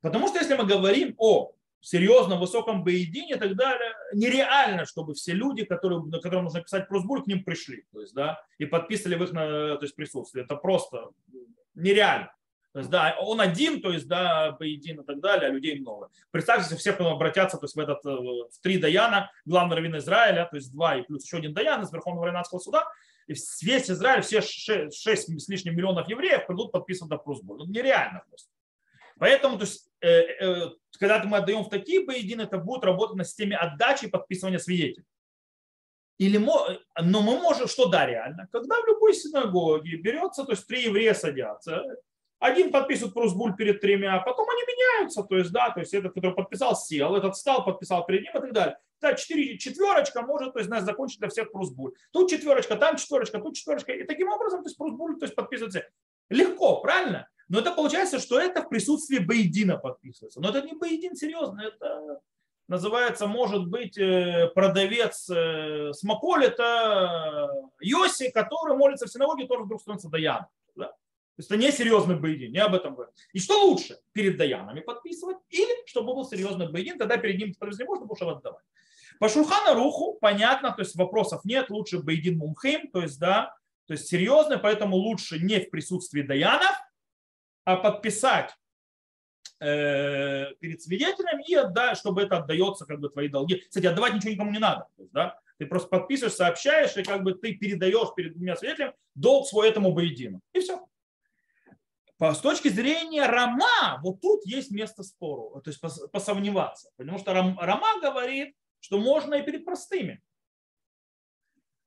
Потому что если мы говорим о серьезном высоком Бейдине и так далее, нереально, чтобы все люди, которые, на которым нужно писать просбуль, к ним пришли то есть, да, и подписали в их то есть, присутствие. Это просто нереально. То есть, да, он один, то есть, да, Бейдин и так далее, а людей много. Представьте, если все потом обратятся то есть, в, этот, э, в три Даяна, главный раввин Израиля, то есть два и плюс еще один Даян из Верховного Равенатского суда, и весь Израиль, все 6, 6 с лишним миллионов евреев придут подписывать просьбу. Ну, нереально просто. Поэтому, то есть, э, э, когда мы отдаем в такие поедины, это будет работать на системе отдачи и подписывания свидетелей. Или, но мы можем, что да, реально, когда в любой синагоге берется, то есть три еврея садятся, один подписывает прусбуль перед тремя, а потом они меняются, то есть, да, то есть этот, который подписал, сел, этот встал, подписал перед ним и так далее. Да, четыре, четверочка может то есть, нас закончить для всех прусбуль. Тут четверочка, там четверочка, тут четверочка. И таким образом то есть, прусбуль то есть, подписывается легко, правильно? Но это получается, что это в присутствии Бейдина подписывается. Но это не Бейдин, серьезно, это называется, может быть, э, продавец э, смоколита Йоси, который молится в синагоге, тоже вдруг становится Даян. Есть это не серьезный бейдин, не об этом говорим. И что лучше, перед Даянами подписывать или чтобы был серьезный бейдин, тогда перед ним не можно больше отдавать. По Шурхана Руху понятно, то есть вопросов нет, лучше бейдин мумхим, то есть да, то есть серьезный, поэтому лучше не в присутствии Даянов, а подписать э, перед свидетелем и отдать, чтобы это отдается как бы твои долги. Кстати, отдавать ничего никому не надо. То есть, да, ты просто подписываешь, сообщаешь, и как бы ты передаешь перед двумя свидетелями долг свой этому боедину. И все с точки зрения Рама, вот тут есть место спору, то есть посомневаться. Потому что Рама говорит, что можно и перед простыми.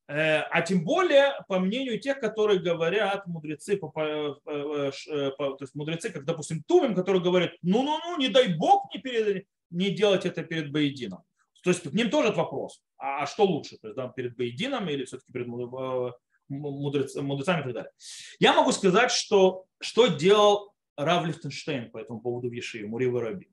Э, а тем более, по мнению тех, которые говорят мудрецы, э, э, то есть мудрецы, как, допустим, Тумим, которые говорят, ну-ну-ну, не дай Бог не, перед, не делать это перед Баедином. То есть к ним тоже этот вопрос. А что лучше? То есть да, перед Бейдином или все-таки перед э, мудрец, мудрецами и так далее. Я могу сказать, что, что делал Рав Лихтенштейн по этому поводу в Ешиве, Мурива Раби.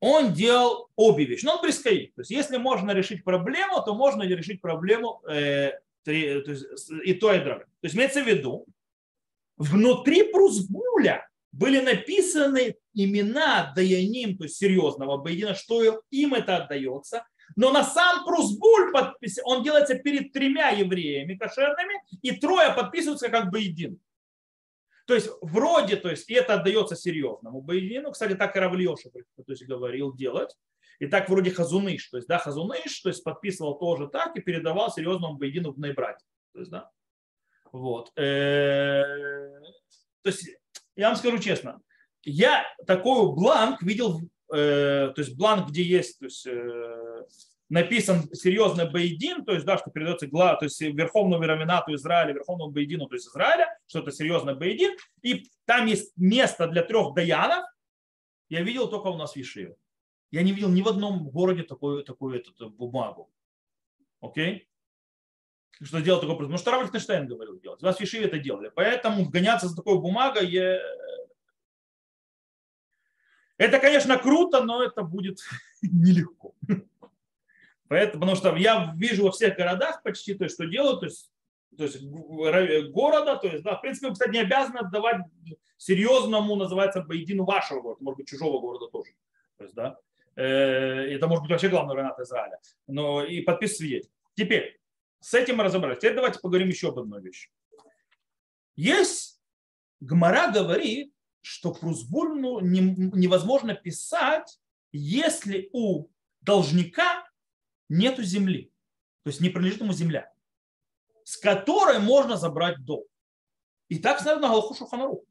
Он делал обе вещи. Но он близкоит. То есть если можно решить проблему, то можно решить проблему э, три, то есть, и то, и другое. То есть имеется в виду, внутри Прусбуля были написаны имена Даяним, то есть серьезного Бейдина, что им это отдается, но на сам Прусбуль подпис... он делается перед тремя евреями кошерными, и трое подписываются как Бейдин. То есть вроде, то есть и это отдается серьезному Бейдину. Кстати, так и Равлиоша то есть, говорил делать. И так вроде Хазуныш, то есть, да, Хазуныш, то есть подписывал тоже так и передавал серьезному Бейдину в братья. То есть, да. Вот. Э, то есть, я вам скажу честно, я такой бланк видел, э, то есть бланк, где есть, то есть, э, написан серьезный Бейдин, то есть, да, что передается гла, то есть Верховному Вераминату Израиля, Верховному Бейдину, то есть Израиля, что это серьезный Бейдин, и там есть место для трех даянов, я видел только у нас в Ишиве. Я не видел ни в одном городе такую, такую эту, бумагу. Окей? Что делать такое? Потому что Рав Лихтенштейн говорил делать. Вас в Ишиве это делали. Поэтому гоняться за такой бумагой я... Это, конечно, круто, но это будет нелегко. Поэтому, потому что я вижу во всех городах почти то, что делают, то есть, то есть города, то есть, да, в принципе, кстати, не обязаны отдавать серьезному, называется, поедину вашего города, может быть, чужого города тоже. То есть, да, э, это может быть вообще главный район Израиля. Но и подпис свидетель. Теперь, с этим мы разобрались. Теперь давайте поговорим еще об одной вещи. Есть, Гмара говорит, что Прузбульну невозможно писать, если у должника нету земли, то есть не принадлежит ему земля, с которой можно забрать долг. И так сказано на Галаху Шуханару.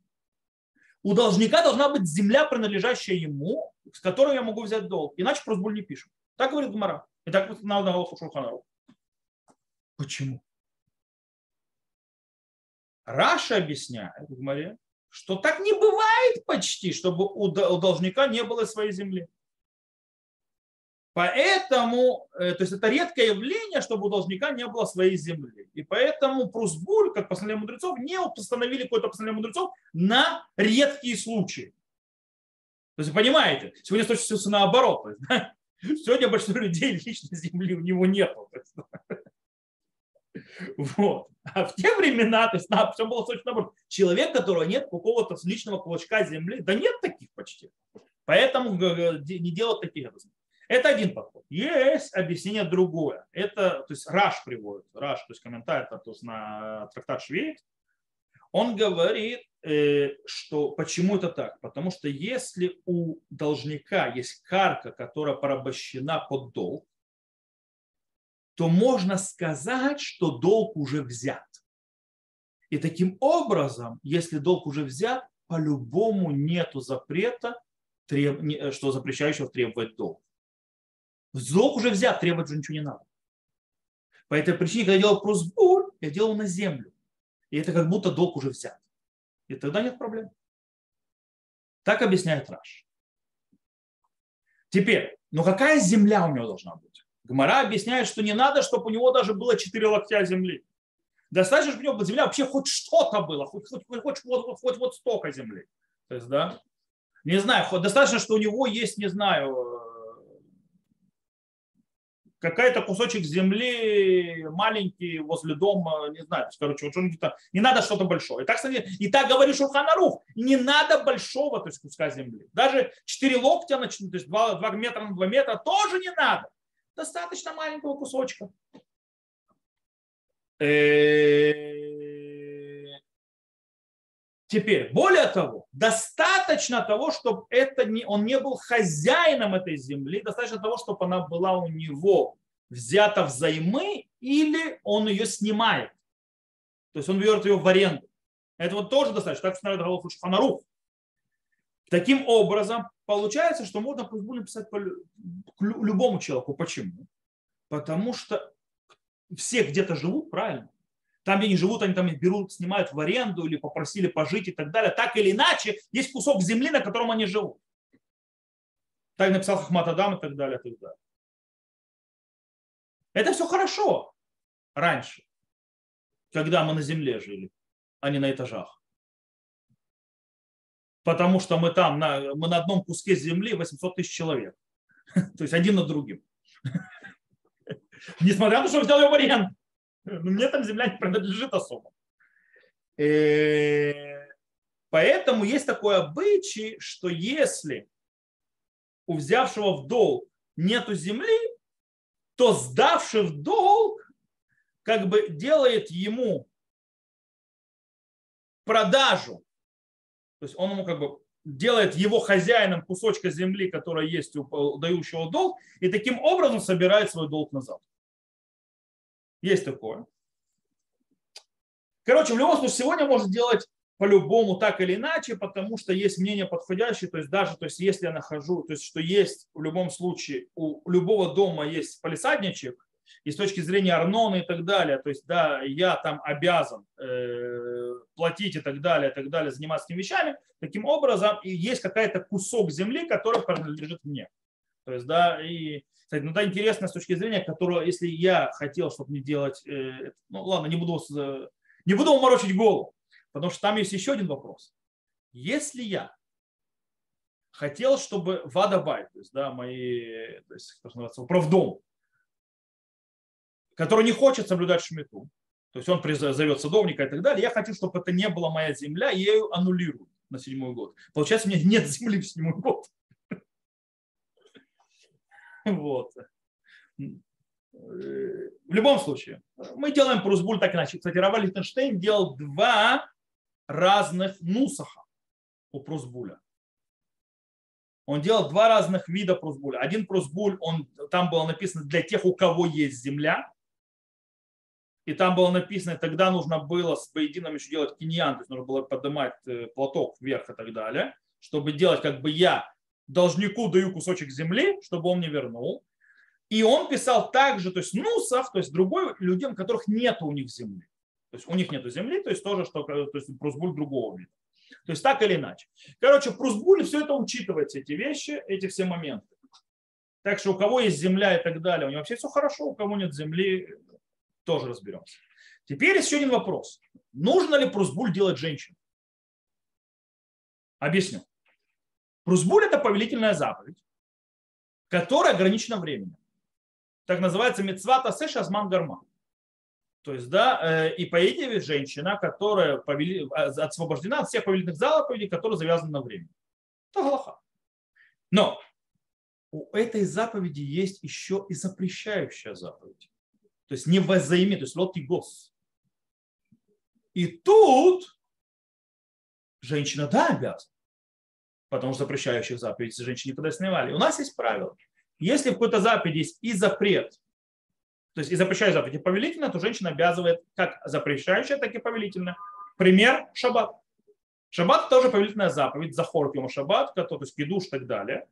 У должника должна быть земля, принадлежащая ему, с которой я могу взять долг. Иначе Прозбуль не пишет. Так говорит Гмара. И так надо на Галаху Шуханару. Почему? Раша объясняет в Гмаре, что так не бывает почти, чтобы у должника не было своей земли. Поэтому, э, то есть это редкое явление, чтобы у должника не было своей земли. И поэтому Прусбуль, как постановление мудрецов, не постановили какое-то постановление мудрецов на редкие случаи. То есть, понимаете, сегодня случится наоборот. есть, да? Сегодня большинство людей личной земли у него нет. Вот. А в те времена, то есть, на, все было точно наоборот. Человек, которого нет какого-то личного клочка земли, да нет таких почти. Поэтому не делать таких. Это один подход. Есть объяснение другое. Это, то есть Раш приводит, Раш, то есть комментатор то есть на трактат Швейт, он говорит, э, что почему это так? Потому что если у должника есть карка, которая порабощена под долг, то можно сказать, что долг уже взят. И таким образом, если долг уже взят, по-любому нету запрета, что запрещающего требовать долг. Долг уже взят, требовать уже ничего не надо. По этой причине, когда я делал просбор, я делал на землю. И это как будто долг уже взят. И тогда нет проблем. Так объясняет Раш. Теперь, ну какая земля у него должна быть? Гмара объясняет, что не надо, чтобы у него даже было 4 локтя земли. Достаточно, чтобы у него земля, вообще хоть что-то было, хоть, хоть, хоть, хоть, хоть, хоть вот столько земли. То есть, да, не знаю, достаточно, что у него есть, не знаю, какая-то кусочек земли маленький возле дома, не знаю, короче, вот что-нибудь не надо что-то большое. И так, кстати, и так говорит Шурханарух, не надо большого, то есть куска земли. Даже 4 локтя, то есть 2, 2 метра на 2 метра тоже не надо. Достаточно маленького кусочка. Э, теперь, более того, достаточно того, чтобы это не, он не был хозяином этой земли, достаточно того, чтобы она была у него взята взаймы или он ее снимает. То есть он берет ее в аренду. Это вот тоже достаточно. Так устанавливает Галаху Шафанарух. Таким образом, получается, что можно написать по любому человеку. Почему? Потому что все где-то живут, правильно? Там, где они живут, они там их берут, снимают в аренду или попросили пожить и так далее. Так или иначе, есть кусок земли, на котором они живут. Так написал Хахмат Адам и так далее, и так далее. Это все хорошо раньше, когда мы на земле жили, а не на этажах. Потому что мы там, на, мы на одном куске земли 800 тысяч человек. То есть один над другим. Несмотря на то, что взял его в аренду. Но мне там земля не принадлежит особо. Э, поэтому есть такой обычай, что если у взявшего в долг нету земли, то сдавший в долг как бы делает ему продажу. То есть он ему как бы делает его хозяином кусочка земли, которая есть у дающего долг, и таким образом собирает свой долг назад. Есть такое. Короче, в любом случае, сегодня можно сделать по-любому так или иначе, потому что есть мнение подходящее, то есть даже, то есть если я нахожу, то есть что есть в любом случае, у любого дома есть полисадничек, и с точки зрения Арнона и так далее, то есть да, я там обязан э, платить и так далее, и так далее, заниматься этими вещами, таким образом и есть какая-то кусок земли, который принадлежит мне. То есть, да, и, кстати, ну, да, интересно с точки зрения, которого, если я хотел, чтобы не делать, э, ну, ладно, не буду, не буду уморочить голову, потому что там есть еще один вопрос. Если я хотел, чтобы Вадабай, то есть, да, мои, то есть, как называется, управдом, который не хочет соблюдать шмиту, то есть он зовет садовника и так далее, я хочу, чтобы это не была моя земля, я ее аннулирую на седьмой год. Получается, у меня нет земли в седьмой год. Вот. В любом случае, мы делаем прусбуль так иначе. Кстати, Раваль Лихтенштейн делал два разных нусаха у прусбуля. Он делал два разных вида прусбуля. Один прусбуль, он, там было написано для тех, у кого есть земля, и там было написано, тогда нужно было с поедином еще делать киньян, то есть нужно было поднимать э, платок вверх и так далее, чтобы делать, как бы я должнику даю кусочек земли, чтобы он мне вернул. И он писал также, то есть нусах, то есть другой людям, которых нет у них земли. То есть у них нет земли, то есть тоже, что, то есть прусбуль другого вида. То есть так или иначе. Короче, прусбуль все это учитывается, эти вещи, эти все моменты. Так что у кого есть земля и так далее, у него вообще все хорошо, у кого нет земли, тоже разберемся. Теперь еще один вопрос. Нужно ли прусбуль делать женщине? Объясню. Прусбуль – это повелительная заповедь, которая ограничена временем. Так называется мецвата сэш азман гарма. То есть, да, э, и по идее женщина, которая повели, а, освобождена от всех повелительных заповедей, которые завязаны на время. Это галаха. Но у этой заповеди есть еще и запрещающая заповедь. То есть не воззаими, то есть лоти гос. И тут женщина, да, обязана. Потому что запрещающих заповедей женщины не подразумевали. У нас есть правило. Если в какой-то заповеди есть и запрет, то есть и запрещающая заповедь и повелительная, то женщина обязывает как запрещающая, так и повелительная. Пример – шаббат. Шаббат тоже повелительная заповедь, захор к шаббат, то есть кидуш и так далее.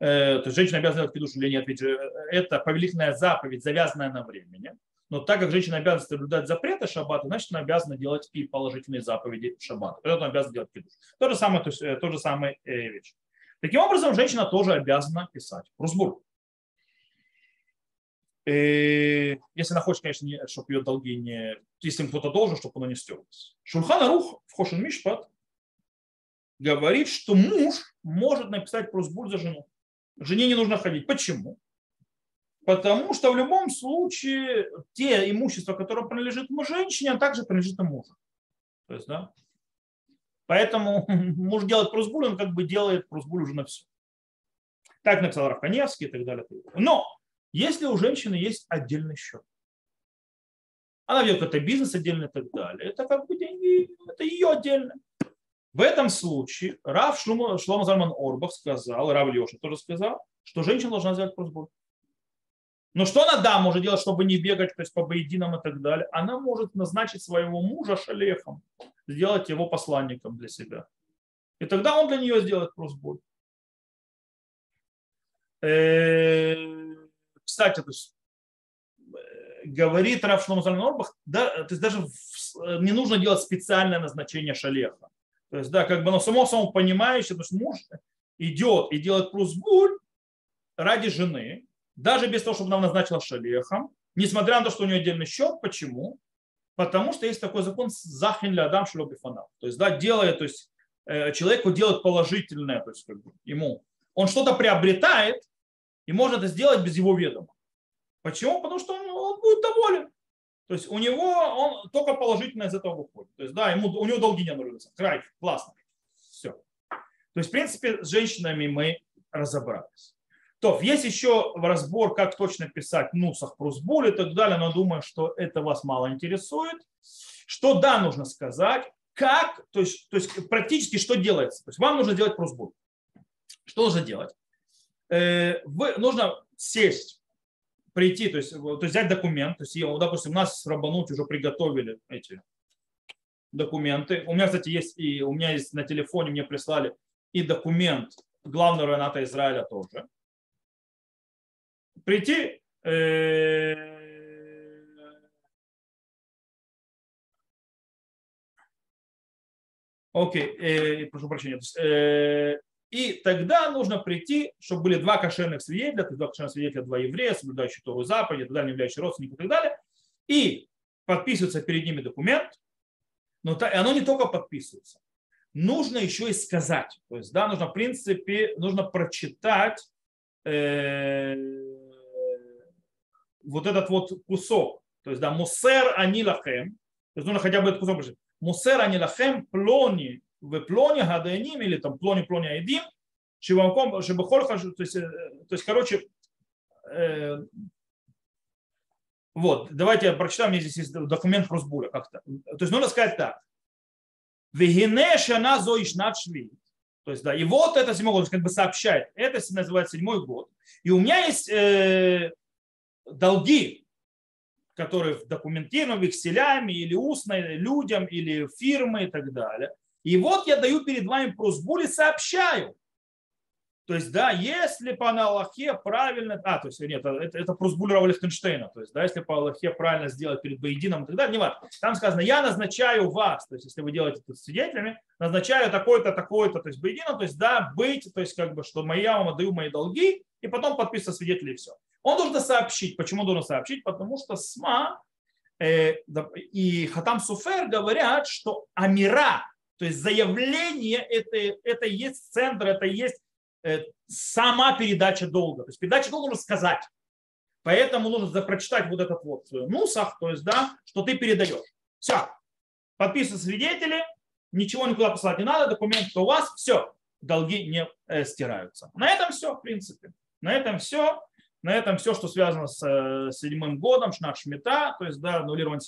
Э, то есть женщина обязана делать кидуш или нет, ведь э, это повелительная заповедь, завязанная на времени. Но так как женщина обязана соблюдать запреты шаббата, значит, она обязана делать и положительные заповеди шаббата. Поэтому она обязана делать кидуш. То же самое, то есть, э, то же самое вещь. Таким образом, женщина тоже обязана писать. Русбур. Если она хочет, конечно, не, чтобы ее долги не... Если кто-то должен, чтобы оно не стерлось. Шульхан Рух в Хошин Мишпат говорит, что муж может написать просбуль за жену. Жене не нужно ходить. Почему? Потому что в любом случае те имущества, которые принадлежит женщине, также принадлежит мужу. То есть, да? Поэтому муж делает прусбуль, он как бы делает прусбуль уже на все. Так написал Равканевский и так далее. Но если у женщины есть отдельный счет, она ведет какой-то бизнес отдельно и так далее, это как бы деньги, это ее отдельно. В этом случае Рав Шломо Зальман Орбах сказал, Рав Леша тоже сказал, что женщина должна сделать просбор. Но что она, да, может делать, чтобы не бегать то есть по поединам и так далее? Она может назначить своего мужа шалехом, сделать его посланником для себя. И тогда он для нее сделает просбор. Э, кстати, то есть, э, говорит Рав Шломо Зальман Орбах, да, то есть даже не нужно делать специальное назначение шалеха. То есть, да, как бы, но само само понимающее, то есть муж идет и делает прусбуль ради жены, даже без того, чтобы нам назначила шалехом, Несмотря на то, что у него отдельный счет. Почему? Потому что есть такой закон захин для адам шелобифанав. То есть, да, делает, то есть э, человеку делает положительное, то есть как бы, ему. Он что-то приобретает, и может это сделать без его ведома. Почему? Потому что он, он будет доволен. То есть у него он только положительно из этого выходит. То есть, да, ему, у него долги не аннулируются. Край, классно. Все. То есть, в принципе, с женщинами мы разобрались. То, есть еще разбор, как точно писать нусах, прусбуль и так далее, но думаю, что это вас мало интересует. Что да, нужно сказать, как, то есть, то есть практически что делается. То есть вам нужно делать прусбуль. Что нужно делать? Э, вы, нужно сесть, прийти, то есть, то есть взять документ, то есть, допустим, у нас с Рабануть уже приготовили эти документы. У меня, кстати, есть и у меня есть на телефоне, мне прислали и документ главного Рената Израиля тоже. Прийти Окей, э, прошу прощения. И тогда нужно прийти, чтобы были два кошерных свидетеля, то есть два кошерных свидетеля, два еврея, соблюдающие Тору так далее, не являющие родственников и так далее. И подписывается перед ними документ, но оно не только подписывается. Нужно еще и сказать. То есть, да, нужно, в принципе, нужно прочитать э, вот этот вот кусок. То есть, да, мусер анилахем. То есть, нужно хотя бы этот кусок прочитать. Мусер анилахем плони в плоне гадаяним или там плоне плоне айдим, шибамком, шибахор, то есть, э, то есть, короче, э, вот, давайте я прочитаю, меня здесь есть документ Росбуля как-то. То есть нужно сказать так. Вегине шана зоишнат шви. То есть, да, и вот это седьмой год, как бы сообщает. Это называется седьмой год. И у меня есть э, долги, которые документированы векселями или устно людям, или фирмы и так далее. И вот я даю перед вами просьбу и сообщаю. То есть, да, если по Аллахе правильно, а, то есть, нет, это, это просьбу Лихтенштейна, то есть, да, если по Аллахе правильно сделать перед Боедином и так далее, не важно. Там сказано, я назначаю вас, то есть, если вы делаете это свидетелями, назначаю такой-то, такой-то, то есть, Боедином, то есть, да, быть, то есть, как бы, что я вам отдаю мои долги, и потом подписывать свидетели и все. Он должен сообщить. Почему должен сообщить? Потому что СМА э, и Хатам Суфер говорят, что Амира, то есть заявление это, это есть центр, это есть э, сама передача долга. То есть передача долга нужно сказать. Поэтому нужно прочитать вот этот вот нусах, то есть, да, что ты передаешь. Все. Подписывают свидетели, ничего никуда послать не надо, документы у вас, все, долги не э, стираются. На этом все, в принципе. На этом все. На этом все, что связано с э, седьмым годом, шнат шмита, то есть да, аннулирование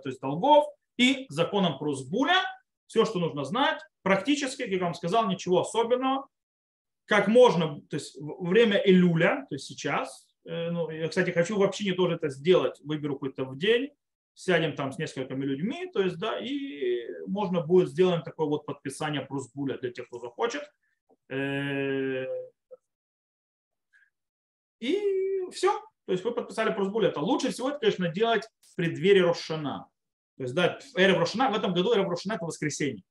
то есть долгов и законом Прусбуля – все, что нужно знать. Практически, как я вам сказал, ничего особенного. Как можно, то есть время Илюля, то есть сейчас, э, ну, я, кстати, хочу в общине тоже это сделать, выберу какой-то в день, сядем там с несколькими людьми, то есть, да, и можно будет сделать такое вот подписание прусбуля для тех, кто захочет. И все. То есть вы подписали прусбуля. Это лучше всего, это, конечно, делать в преддверии Рошана. То есть, да, Эрев Рошана, в этом году Эрев Рошана это воскресенье.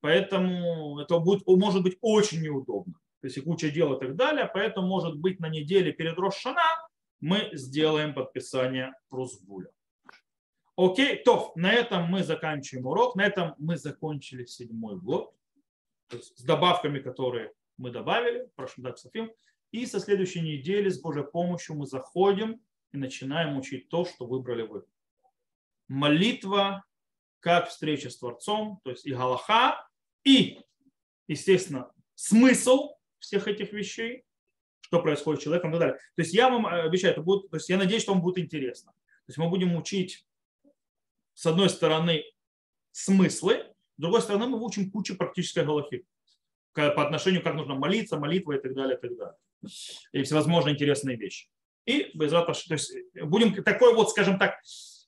Поэтому это будет, может быть очень неудобно. То есть и куча дел и так далее. Поэтому, может быть, на неделе перед Рошана мы сделаем подписание Прусбуля. Окей, то на этом мы заканчиваем урок. На этом мы закончили седьмой есть с добавками, которые мы добавили, прошу дать Софим. И со следующей недели с Божьей помощью мы заходим и начинаем учить то, что выбрали вы молитва как встреча с Творцом, то есть и Галаха, и, естественно, смысл всех этих вещей, что происходит с человеком и так далее. То есть я вам обещаю, это будет, то есть я надеюсь, что вам будет интересно. То есть мы будем учить, с одной стороны, смыслы, с другой стороны, мы учим кучу практической галахи по отношению, как нужно молиться, молитва и так далее, и так далее. И всевозможные интересные вещи. И то есть будем такой вот, скажем так,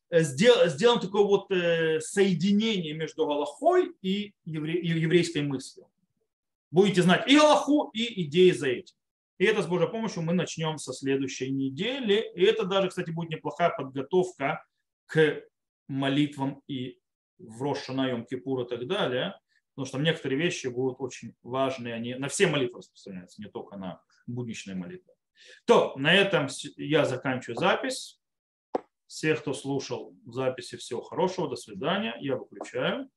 Э, сделаем такое вот э, соединение между Галахой и еврейской мыслью. Будете знать и Галаху, и идеи за этим. И это с Божьей помощью мы начнем со следующей недели. И это даже, кстати, будет неплохая подготовка к молитвам и в Рошана, Йом Кипур и так далее. Потому что некоторые вещи будут очень важные. Они на все молитвы распространяются, не только на будничные молитвы. То, на этом я заканчиваю запись. Всех, кто слушал записи, всего хорошего, до свидания. Я выключаю.